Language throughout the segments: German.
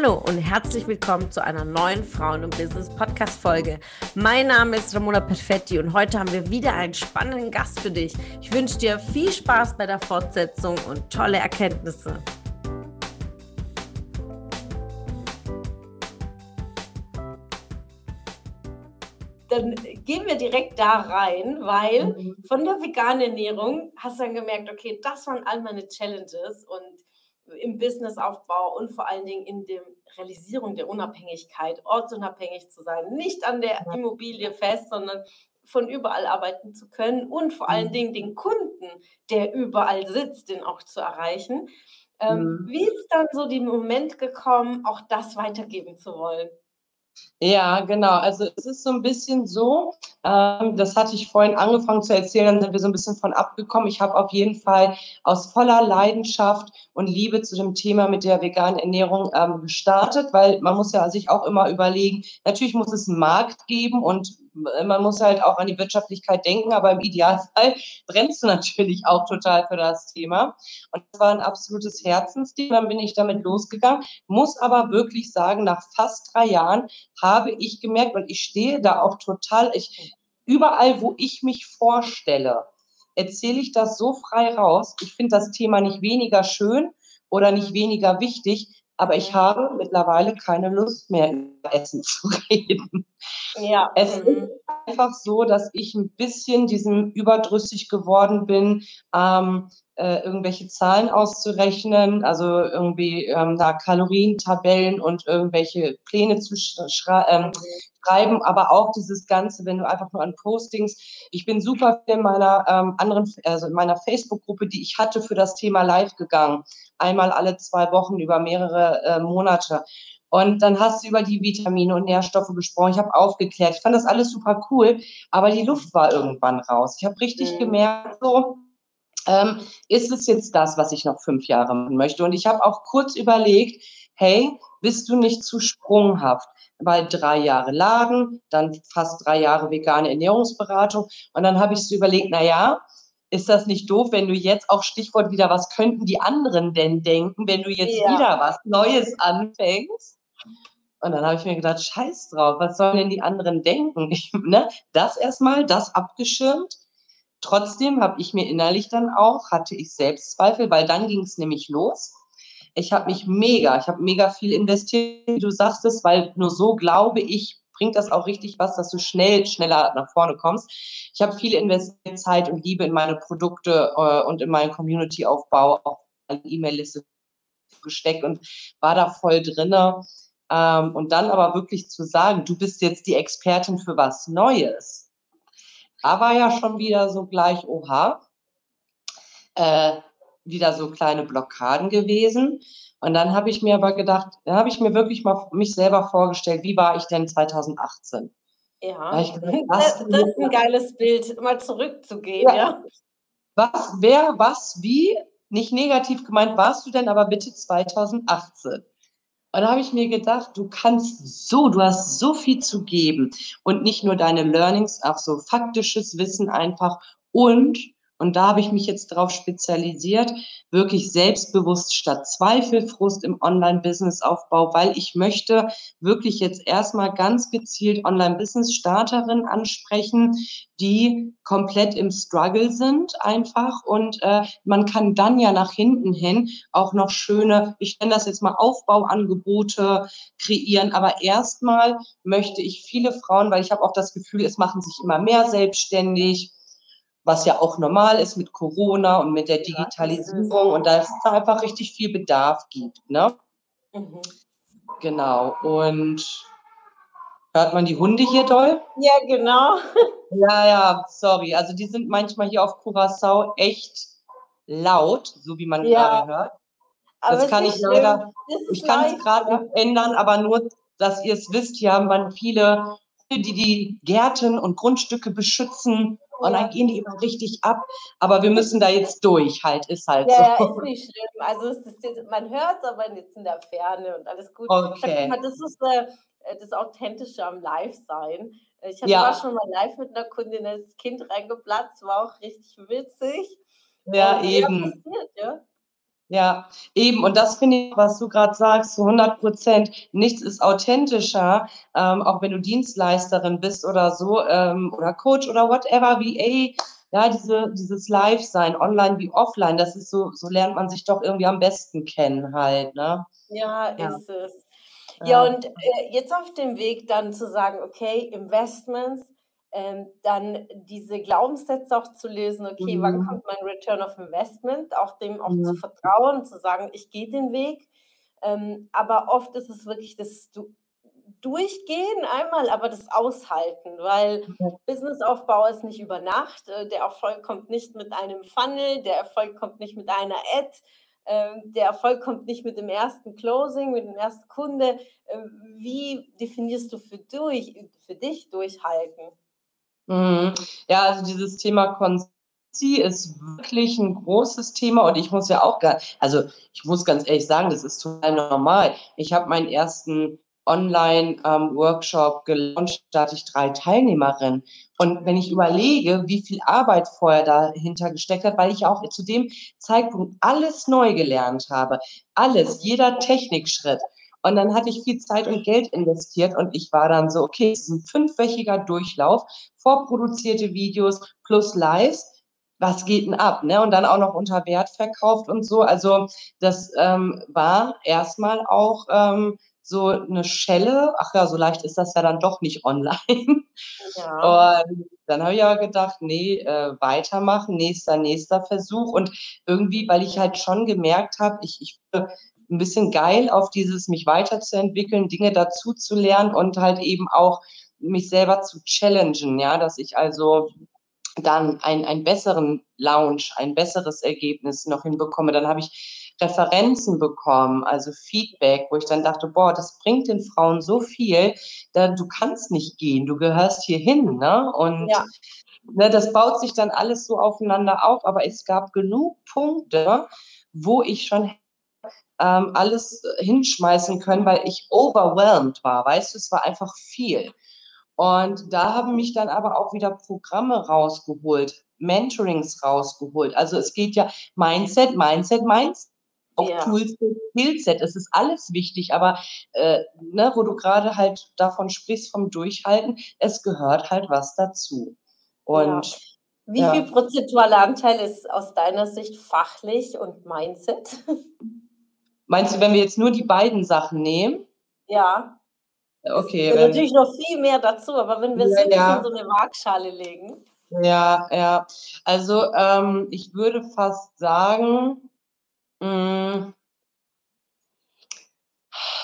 Hallo und herzlich willkommen zu einer neuen Frauen- und Business-Podcast-Folge. Mein Name ist Ramona Perfetti und heute haben wir wieder einen spannenden Gast für dich. Ich wünsche dir viel Spaß bei der Fortsetzung und tolle Erkenntnisse. Dann gehen wir direkt da rein, weil mhm. von der veganen Ernährung hast du dann gemerkt, okay, das waren all meine Challenges und im Businessaufbau und vor allen Dingen in der Realisierung der Unabhängigkeit, ortsunabhängig zu sein, nicht an der Immobilie fest, sondern von überall arbeiten zu können und vor allen mhm. Dingen den Kunden, der überall sitzt, den auch zu erreichen. Ähm, mhm. Wie ist dann so der Moment gekommen, auch das weitergeben zu wollen? Ja, genau. Also es ist so ein bisschen so, ähm, das hatte ich vorhin angefangen zu erzählen, dann sind wir so ein bisschen von abgekommen. Ich habe auf jeden Fall aus voller Leidenschaft und Liebe zu dem Thema mit der veganen Ernährung ähm, gestartet, weil man muss ja sich auch immer überlegen, natürlich muss es einen Markt geben und man muss halt auch an die Wirtschaftlichkeit denken, aber im Idealfall brennst du natürlich auch total für das Thema. Und das war ein absolutes Herzensthema. Dann bin ich damit losgegangen, muss aber wirklich sagen, nach fast drei Jahren habe ich gemerkt, und ich stehe da auch total, ich, überall, wo ich mich vorstelle, erzähle ich das so frei raus. Ich finde das Thema nicht weniger schön oder nicht weniger wichtig, aber ich habe mittlerweile keine Lust mehr über Essen zu reden. Ja. Es mhm. ist einfach so, dass ich ein bisschen diesem überdrüssig geworden bin, ähm, äh, irgendwelche Zahlen auszurechnen, also irgendwie ähm, da Kalorientabellen und irgendwelche Pläne zu ähm, schreiben, aber auch dieses Ganze, wenn du einfach nur an Postings, ich bin super in meiner ähm, anderen, also in meiner Facebook-Gruppe, die ich hatte für das Thema Live gegangen, einmal alle zwei Wochen über mehrere äh, Monate. Und dann hast du über die Vitamine und Nährstoffe gesprochen. Ich habe aufgeklärt. Ich fand das alles super cool, aber die Luft war irgendwann raus. Ich habe richtig mhm. gemerkt, so, ähm, ist es jetzt das, was ich noch fünf Jahre machen möchte? Und ich habe auch kurz überlegt, hey, bist du nicht zu sprunghaft? Weil drei Jahre Laden, dann fast drei Jahre vegane Ernährungsberatung. Und dann habe ich so überlegt, na ja, ist das nicht doof, wenn du jetzt auch Stichwort wieder, was könnten die anderen denn denken, wenn du jetzt ja. wieder was Neues anfängst? Und dann habe ich mir gedacht, scheiß drauf, was sollen denn die anderen denken? Ich, ne? Das erstmal, das abgeschirmt. Trotzdem habe ich mir innerlich dann auch, hatte ich Selbstzweifel, weil dann ging es nämlich los. Ich habe mich mega, ich habe mega viel investiert, wie du sagst es, weil nur so glaube ich, bringt das auch richtig was, dass du schnell, schneller nach vorne kommst. Ich habe viel investiert, Zeit und Liebe in meine Produkte äh, und in meinen Community-Aufbau, auch eine E-Mail-Liste gesteckt und war da voll drinne. Ähm, und dann aber wirklich zu sagen, du bist jetzt die Expertin für was Neues. Da war ja schon wieder so gleich, oha, äh, wieder so kleine Blockaden gewesen. Und dann habe ich mir aber gedacht, dann habe ich mir wirklich mal mich selber vorgestellt, wie war ich denn 2018? Ja, gedacht, das, das, ist ein geiles Bild, mal zurückzugehen, ja. ja. Was, wer, was, wie, nicht negativ gemeint, warst du denn aber bitte 2018? Und da habe ich mir gedacht, du kannst so, du hast so viel zu geben und nicht nur deine Learnings, auch so faktisches Wissen einfach und und da habe ich mich jetzt darauf spezialisiert, wirklich selbstbewusst statt Zweifelfrust im Online-Business-Aufbau, weil ich möchte wirklich jetzt erstmal ganz gezielt Online-Business-Starterinnen ansprechen, die komplett im Struggle sind einfach. Und äh, man kann dann ja nach hinten hin auch noch schöne, ich nenne das jetzt mal Aufbauangebote kreieren, aber erstmal möchte ich viele Frauen, weil ich habe auch das Gefühl, es machen sich immer mehr selbstständig, was ja auch normal ist mit Corona und mit der Digitalisierung und da es einfach richtig viel Bedarf gibt. Ne? Mhm. Genau. Und hört man die Hunde hier doll? Ja, genau. Ja, ja, sorry. Also die sind manchmal hier auf Curacao echt laut, so wie man ja. gerade hört. Aber das kann ich leider, ich kann es gerade ja. ändern, aber nur, dass ihr es wisst, hier haben man viele, die die Gärten und Grundstücke beschützen und dann gehen die immer richtig ab. Aber wir müssen da jetzt durch, halt, ist halt ja, so. Ja, ist nicht schlimm. Also ist, man hört es aber jetzt in der Ferne und alles gut. Okay. Mal, das ist äh, das Authentische am Live-Sein. Ich hatte ja. schon mal live mit einer Kundin, das Kind reingeplatzt, war auch richtig witzig. Ja, eben. Passiert, ja? Ja, eben. Und das finde ich, was du gerade sagst, zu 100 Prozent. Nichts ist authentischer, ähm, auch wenn du Dienstleisterin bist oder so, ähm, oder Coach oder whatever, VA. Ja, diese, dieses Live-Sein, online wie offline, das ist so, so lernt man sich doch irgendwie am besten kennen halt, ne? Ja, ja. ist es. Ja, ja und äh, jetzt auf dem Weg dann zu sagen, okay, Investments, ähm, dann diese Glaubenssätze auch zu lesen, okay, mhm. wann kommt mein Return of Investment, auch dem auch mhm. zu vertrauen, zu sagen, ich gehe den Weg. Ähm, aber oft ist es wirklich das du Durchgehen einmal, aber das Aushalten, weil mhm. Businessaufbau ist nicht über Nacht. Äh, der Erfolg kommt nicht mit einem Funnel, der Erfolg kommt nicht mit einer Ad, äh, der Erfolg kommt nicht mit dem ersten Closing, mit dem ersten Kunde. Äh, wie definierst du für, durch, für dich durchhalten? Mhm. Ja, also dieses Thema Konsistenz ist wirklich ein großes Thema und ich muss ja auch gar, also ich muss ganz ehrlich sagen, das ist total normal. Ich habe meinen ersten Online-Workshop ähm, gelauncht, da hatte ich drei Teilnehmerinnen. Und wenn ich überlege, wie viel Arbeit vorher dahinter gesteckt hat, weil ich auch zu dem Zeitpunkt alles neu gelernt habe, alles, jeder Technikschritt. Und dann hatte ich viel Zeit und Geld investiert und ich war dann so, okay, es ist ein fünfwöchiger Durchlauf, vorproduzierte Videos plus Lives. Was geht denn ab? Ne? Und dann auch noch unter Wert verkauft und so. Also das ähm, war erstmal auch ähm, so eine Schelle. Ach ja, so leicht ist das ja dann doch nicht online. Ja. Und dann habe ich ja gedacht, nee, äh, weitermachen, nächster, nächster Versuch. Und irgendwie, weil ich halt schon gemerkt habe, ich, ich ein bisschen geil auf dieses, mich weiterzuentwickeln, Dinge dazu zu lernen und halt eben auch mich selber zu challengen, ja, dass ich also dann einen, einen besseren Lounge, ein besseres Ergebnis noch hinbekomme. Dann habe ich Referenzen bekommen, also Feedback, wo ich dann dachte, boah, das bringt den Frauen so viel, da, du kannst nicht gehen, du gehörst hier hin, ne? Und ja. ne, das baut sich dann alles so aufeinander auf, aber es gab genug Punkte, wo ich schon ähm, alles hinschmeißen können, weil ich overwhelmed war. Weißt du, es war einfach viel. Und da haben mich dann aber auch wieder Programme rausgeholt, Mentorings rausgeholt. Also es geht ja Mindset, Mindset, Mindset. Auch ja. Tools, Skillset, es ist alles wichtig, aber äh, ne, wo du gerade halt davon sprichst, vom Durchhalten, es gehört halt was dazu. Und ja. Wie ja. viel prozentualer Anteil ist aus deiner Sicht fachlich und Mindset? Meinst du, wenn wir jetzt nur die beiden Sachen nehmen? Ja. Okay. Es wenn, natürlich noch viel mehr dazu, aber wenn wir es ja, wirklich ja. in so eine Waagschale legen. Ja, ja. Also ähm, ich würde fast sagen, mh,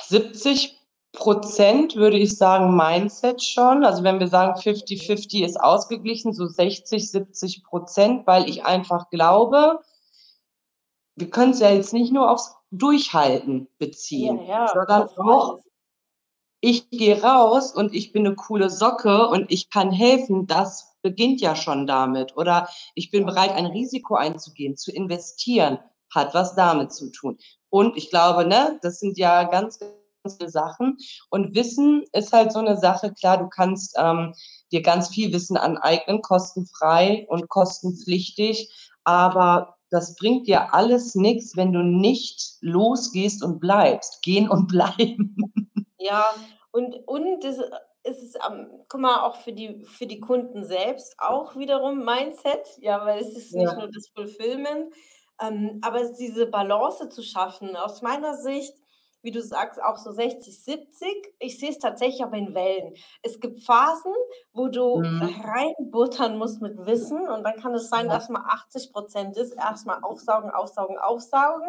70 Prozent würde ich sagen Mindset schon. Also wenn wir sagen 50-50 ist ausgeglichen, so 60, 70 Prozent, weil ich einfach glaube, wir können es ja jetzt nicht nur aufs Durchhalten beziehen, ja, ja, sondern auch, ich gehe raus und ich bin eine coole Socke und ich kann helfen, das beginnt ja schon damit. Oder ich bin bereit, ein Risiko einzugehen, zu investieren, hat was damit zu tun. Und ich glaube, ne, das sind ja ganz, ganz viele Sachen. Und Wissen ist halt so eine Sache, klar, du kannst ähm, dir ganz viel Wissen aneignen, kostenfrei und kostenpflichtig, aber das bringt dir alles nichts, wenn du nicht losgehst und bleibst. Gehen und bleiben. Ja, und, und das ist es, um, guck mal, auch für die, für die Kunden selbst auch wiederum Mindset, ja, weil es ist ja. nicht nur das Fulfillment, ähm, aber diese Balance zu schaffen. Aus meiner Sicht wie du sagst, auch so 60, 70. Ich sehe es tatsächlich aber in Wellen. Es gibt Phasen, wo du mhm. reinbuttern musst mit Wissen und dann kann es sein, dass mal 80 Prozent ist. Erstmal aufsaugen, aufsaugen, aufsaugen,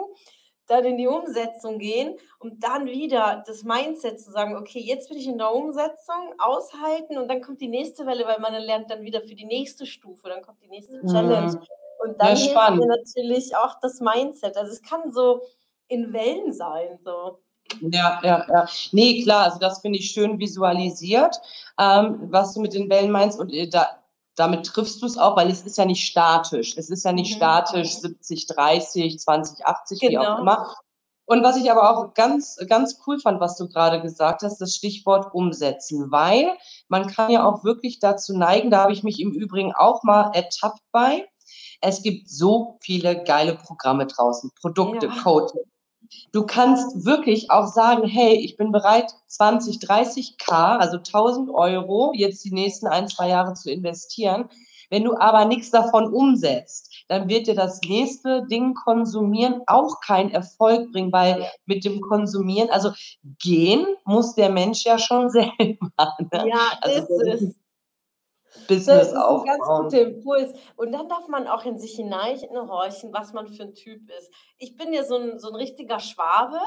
dann in die Umsetzung gehen und dann wieder das Mindset zu sagen, okay, jetzt bin ich in der Umsetzung, aushalten und dann kommt die nächste Welle, weil man lernt dann wieder für die nächste Stufe, dann kommt die nächste Challenge. Mhm. Und dann hilft mir natürlich auch das Mindset. Also es kann so in Wellen sein. So. Ja, ja, ja. Nee, klar, also das finde ich schön visualisiert, ähm, was du mit den Wellen meinst. Und äh, da, damit triffst du es auch, weil es ist ja nicht statisch. Es ist ja nicht mhm. statisch 70, 30, 20, 80, genau. wie auch genau. immer. Und was ich aber auch ganz, ganz cool fand, was du gerade gesagt hast, das Stichwort umsetzen, weil man kann ja auch wirklich dazu neigen, da habe ich mich im Übrigen auch mal ertappt bei, es gibt so viele geile Programme draußen, Produkte, ja. Coaching. Du kannst wirklich auch sagen, hey, ich bin bereit, 20, 30 K, also 1000 Euro, jetzt die nächsten ein, zwei Jahre zu investieren. Wenn du aber nichts davon umsetzt, dann wird dir das nächste Ding konsumieren auch keinen Erfolg bringen, weil mit dem Konsumieren, also gehen muss der Mensch ja schon selber. Ne? Ja, also, ist es. Business das ist ein ganz guter Impuls. Und dann darf man auch in sich hineinhorchen, was man für ein Typ ist. Ich bin ja so ein, so ein richtiger Schwabe.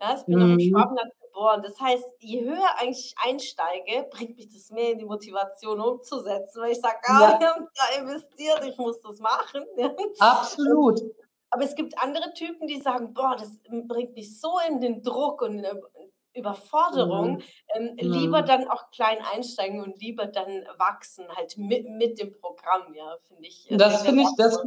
Ja, ich bin mhm. auch im Schwabenland geboren. Das heißt, je höher eigentlich ich einsteige, bringt mich das mehr in die Motivation umzusetzen, weil ich sage, ah, ja. ich habe da investiert, ich muss das machen. Absolut. Aber es gibt andere Typen, die sagen, boah, das bringt mich so in den Druck und Überforderung, mhm. ähm, lieber mhm. dann auch klein einsteigen und lieber dann wachsen, halt mit, mit dem Programm, ja, finde ich. Äh, das finde ich, das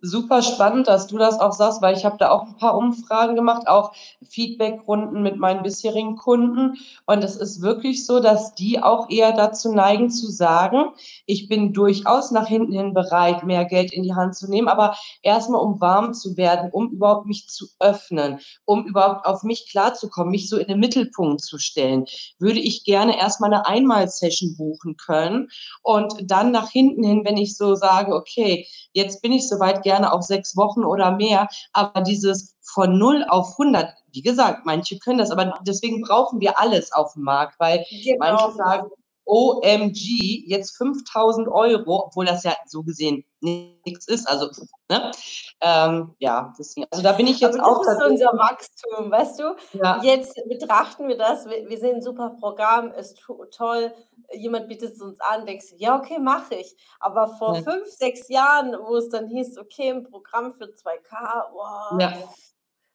super spannend, dass du das auch sagst, weil ich habe da auch ein paar Umfragen gemacht, auch Feedbackrunden mit meinen bisherigen Kunden. Und es ist wirklich so, dass die auch eher dazu neigen zu sagen, ich bin durchaus nach hinten hin bereit, mehr Geld in die Hand zu nehmen, aber erstmal um warm zu werden, um überhaupt mich zu öffnen, um überhaupt auf mich klarzukommen, mich so in den Mittelpunkt zu stellen, würde ich gerne erstmal eine Einmalsession buchen können und dann nach hinten hin, wenn ich so sage, okay, jetzt bin ich soweit, gerne auch sechs Wochen oder mehr. Aber dieses von 0 auf 100, wie gesagt, manche können das, aber deswegen brauchen wir alles auf dem Markt, weil genau. manche sagen, OMG, jetzt 5000 Euro, obwohl das ja so gesehen nichts ist. Also, ne? Ähm, ja, deswegen, also da bin ich jetzt Aber auch. Das ist unser Wachstum, weißt du? Ja. Jetzt betrachten wir das, wir, wir sehen ein super Programm, ist toll, jemand bietet es uns an, denkst du, ja, okay, mache ich. Aber vor ja. fünf, sechs Jahren, wo es dann hieß, okay, ein Programm für 2K, wow. Ja.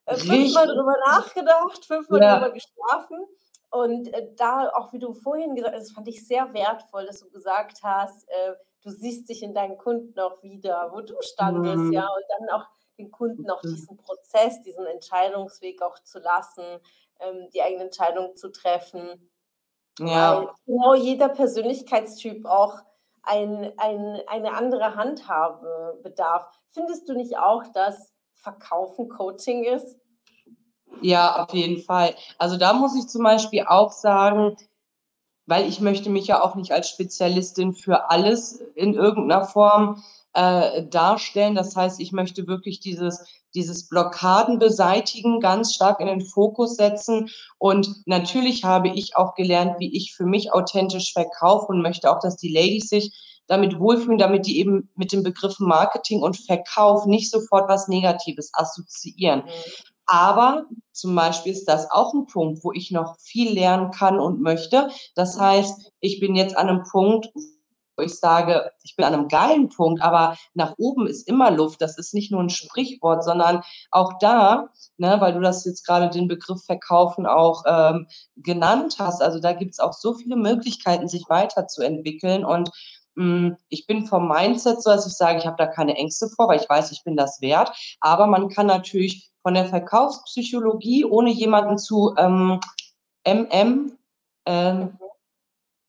Äh, fünfmal drüber nachgedacht, fünfmal ja. drüber geschlafen. Und äh, da, auch wie du vorhin gesagt hast, das fand ich sehr wertvoll, dass du gesagt hast, äh, du siehst dich in deinen Kunden auch wieder, wo du standest, mhm. ja, und dann auch den Kunden auch mhm. diesen Prozess, diesen Entscheidungsweg auch zu lassen, ähm, die eigene Entscheidung zu treffen. Ja. Weil genau jeder Persönlichkeitstyp auch ein, ein, eine andere Handhabe bedarf. Findest du nicht auch, dass Verkaufen Coaching ist? Ja, auf jeden Fall. Also da muss ich zum Beispiel auch sagen, weil ich möchte mich ja auch nicht als Spezialistin für alles in irgendeiner Form äh, darstellen. Das heißt, ich möchte wirklich dieses, dieses Blockaden beseitigen, ganz stark in den Fokus setzen. Und natürlich habe ich auch gelernt, wie ich für mich authentisch verkaufe und möchte auch, dass die Ladies sich damit wohlfühlen, damit die eben mit dem Begriff Marketing und Verkauf nicht sofort was Negatives assoziieren. Mhm. Aber zum Beispiel ist das auch ein Punkt, wo ich noch viel lernen kann und möchte. Das heißt, ich bin jetzt an einem Punkt, wo ich sage, ich bin an einem geilen Punkt, aber nach oben ist immer Luft. Das ist nicht nur ein Sprichwort, sondern auch da, ne, weil du das jetzt gerade den Begriff Verkaufen auch ähm, genannt hast. Also da gibt es auch so viele Möglichkeiten, sich weiterzuentwickeln und mm, ich bin vom Mindset so, dass ich sage, ich habe da keine Ängste vor, weil ich weiß, ich bin das wert. Aber man kann natürlich von der Verkaufspsychologie, ohne jemanden zu ähm, MM, äh,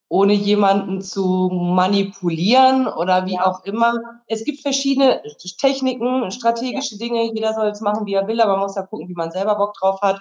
ohne jemanden zu manipulieren oder wie auch immer. Es gibt verschiedene Techniken, strategische Dinge. Jeder soll es machen, wie er will, aber man muss ja gucken, wie man selber Bock drauf hat.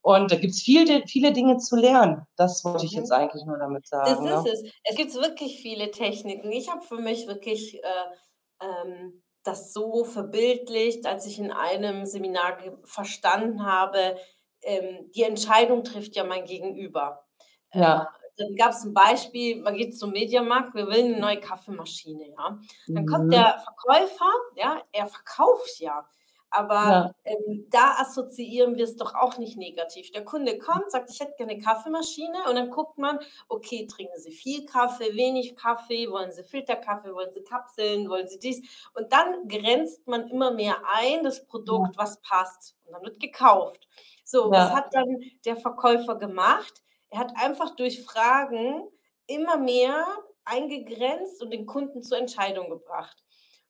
Und da gibt es viele, viele Dinge zu lernen. Das wollte ich jetzt mhm. eigentlich nur damit sagen. Das ist ne? es. Es gibt wirklich viele Techniken. Ich habe für mich wirklich äh, ähm, das so verbildlicht, als ich in einem Seminar verstanden habe, ähm, die Entscheidung trifft ja mein Gegenüber. Ja. Dann gab es ein Beispiel, man geht zum Mediamarkt, wir wollen eine neue Kaffeemaschine, ja. Dann mhm. kommt der Verkäufer, ja, er verkauft ja. Aber ja. ähm, da assoziieren wir es doch auch nicht negativ. Der Kunde kommt, sagt, ich hätte gerne Kaffeemaschine und dann guckt man, okay, trinken Sie viel Kaffee, wenig Kaffee, wollen Sie Filterkaffee, wollen Sie Kapseln, wollen Sie dies? Und dann grenzt man immer mehr ein, das Produkt, was passt. Und dann wird gekauft. So, ja. was hat dann der Verkäufer gemacht? Er hat einfach durch Fragen immer mehr eingegrenzt und den Kunden zur Entscheidung gebracht.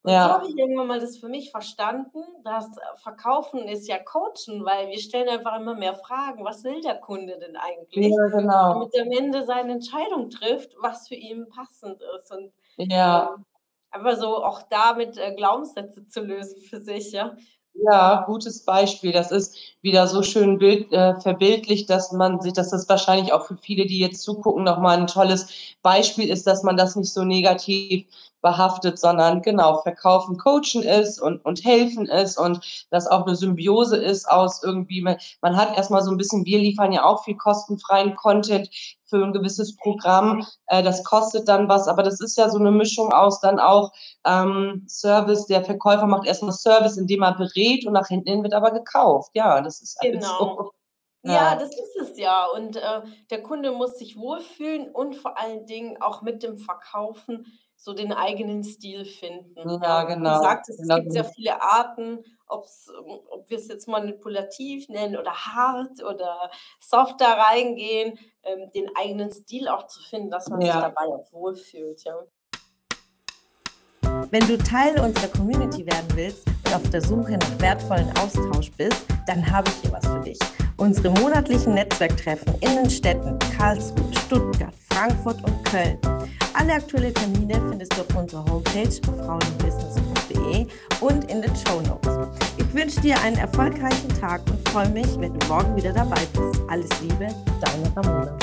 Und so habe ich irgendwann mal das für mich verstanden, dass Verkaufen ist ja Coachen, weil wir stellen einfach immer mehr Fragen. Was will der Kunde denn eigentlich? Ja, genau. Damit er am Ende seine Entscheidung trifft, was für ihn passend ist. Und Ja. ähm, Aber so auch damit äh, Glaubenssätze zu lösen für sich, ja. Ja, gutes Beispiel. Das ist wieder so schön bild, äh, verbildlicht, dass man sich, dass das wahrscheinlich auch für viele, die jetzt zugucken, nochmal ein tolles Beispiel ist, dass man das nicht so negativ behaftet, sondern genau, verkaufen, coachen ist und, und helfen ist und das auch eine Symbiose ist aus irgendwie, man hat erstmal so ein bisschen, wir liefern ja auch viel kostenfreien Content für ein gewisses Programm, äh, das kostet dann was, aber das ist ja so eine Mischung aus dann auch ähm, Service, der Verkäufer macht erstmal Service, indem er berät und nach hinten wird aber gekauft. Ja, das ist genau. so. Ja, das ist es ja. Und äh, der Kunde muss sich wohlfühlen und vor allen Dingen auch mit dem Verkaufen so den eigenen Stil finden. Ja, genau. Du sagtest, es genau. gibt sehr viele Arten, ob's, ob wir es jetzt manipulativ nennen oder hart oder soft da reingehen, ähm, den eigenen Stil auch zu finden, dass man sich dabei auch wohlfühlt. Ja. Wenn du Teil unserer Community werden willst und auf der Suche nach wertvollen Austausch bist, dann habe ich hier was für dich. Unsere monatlichen Netzwerktreffen in den Städten Karlsruhe, Stuttgart, Frankfurt und Köln. Alle aktuellen Termine findest du auf unserer Homepage frauenbusiness.de und in den Show Notes. Ich wünsche dir einen erfolgreichen Tag und freue mich, wenn du morgen wieder dabei bist. Alles Liebe, deine Ramona.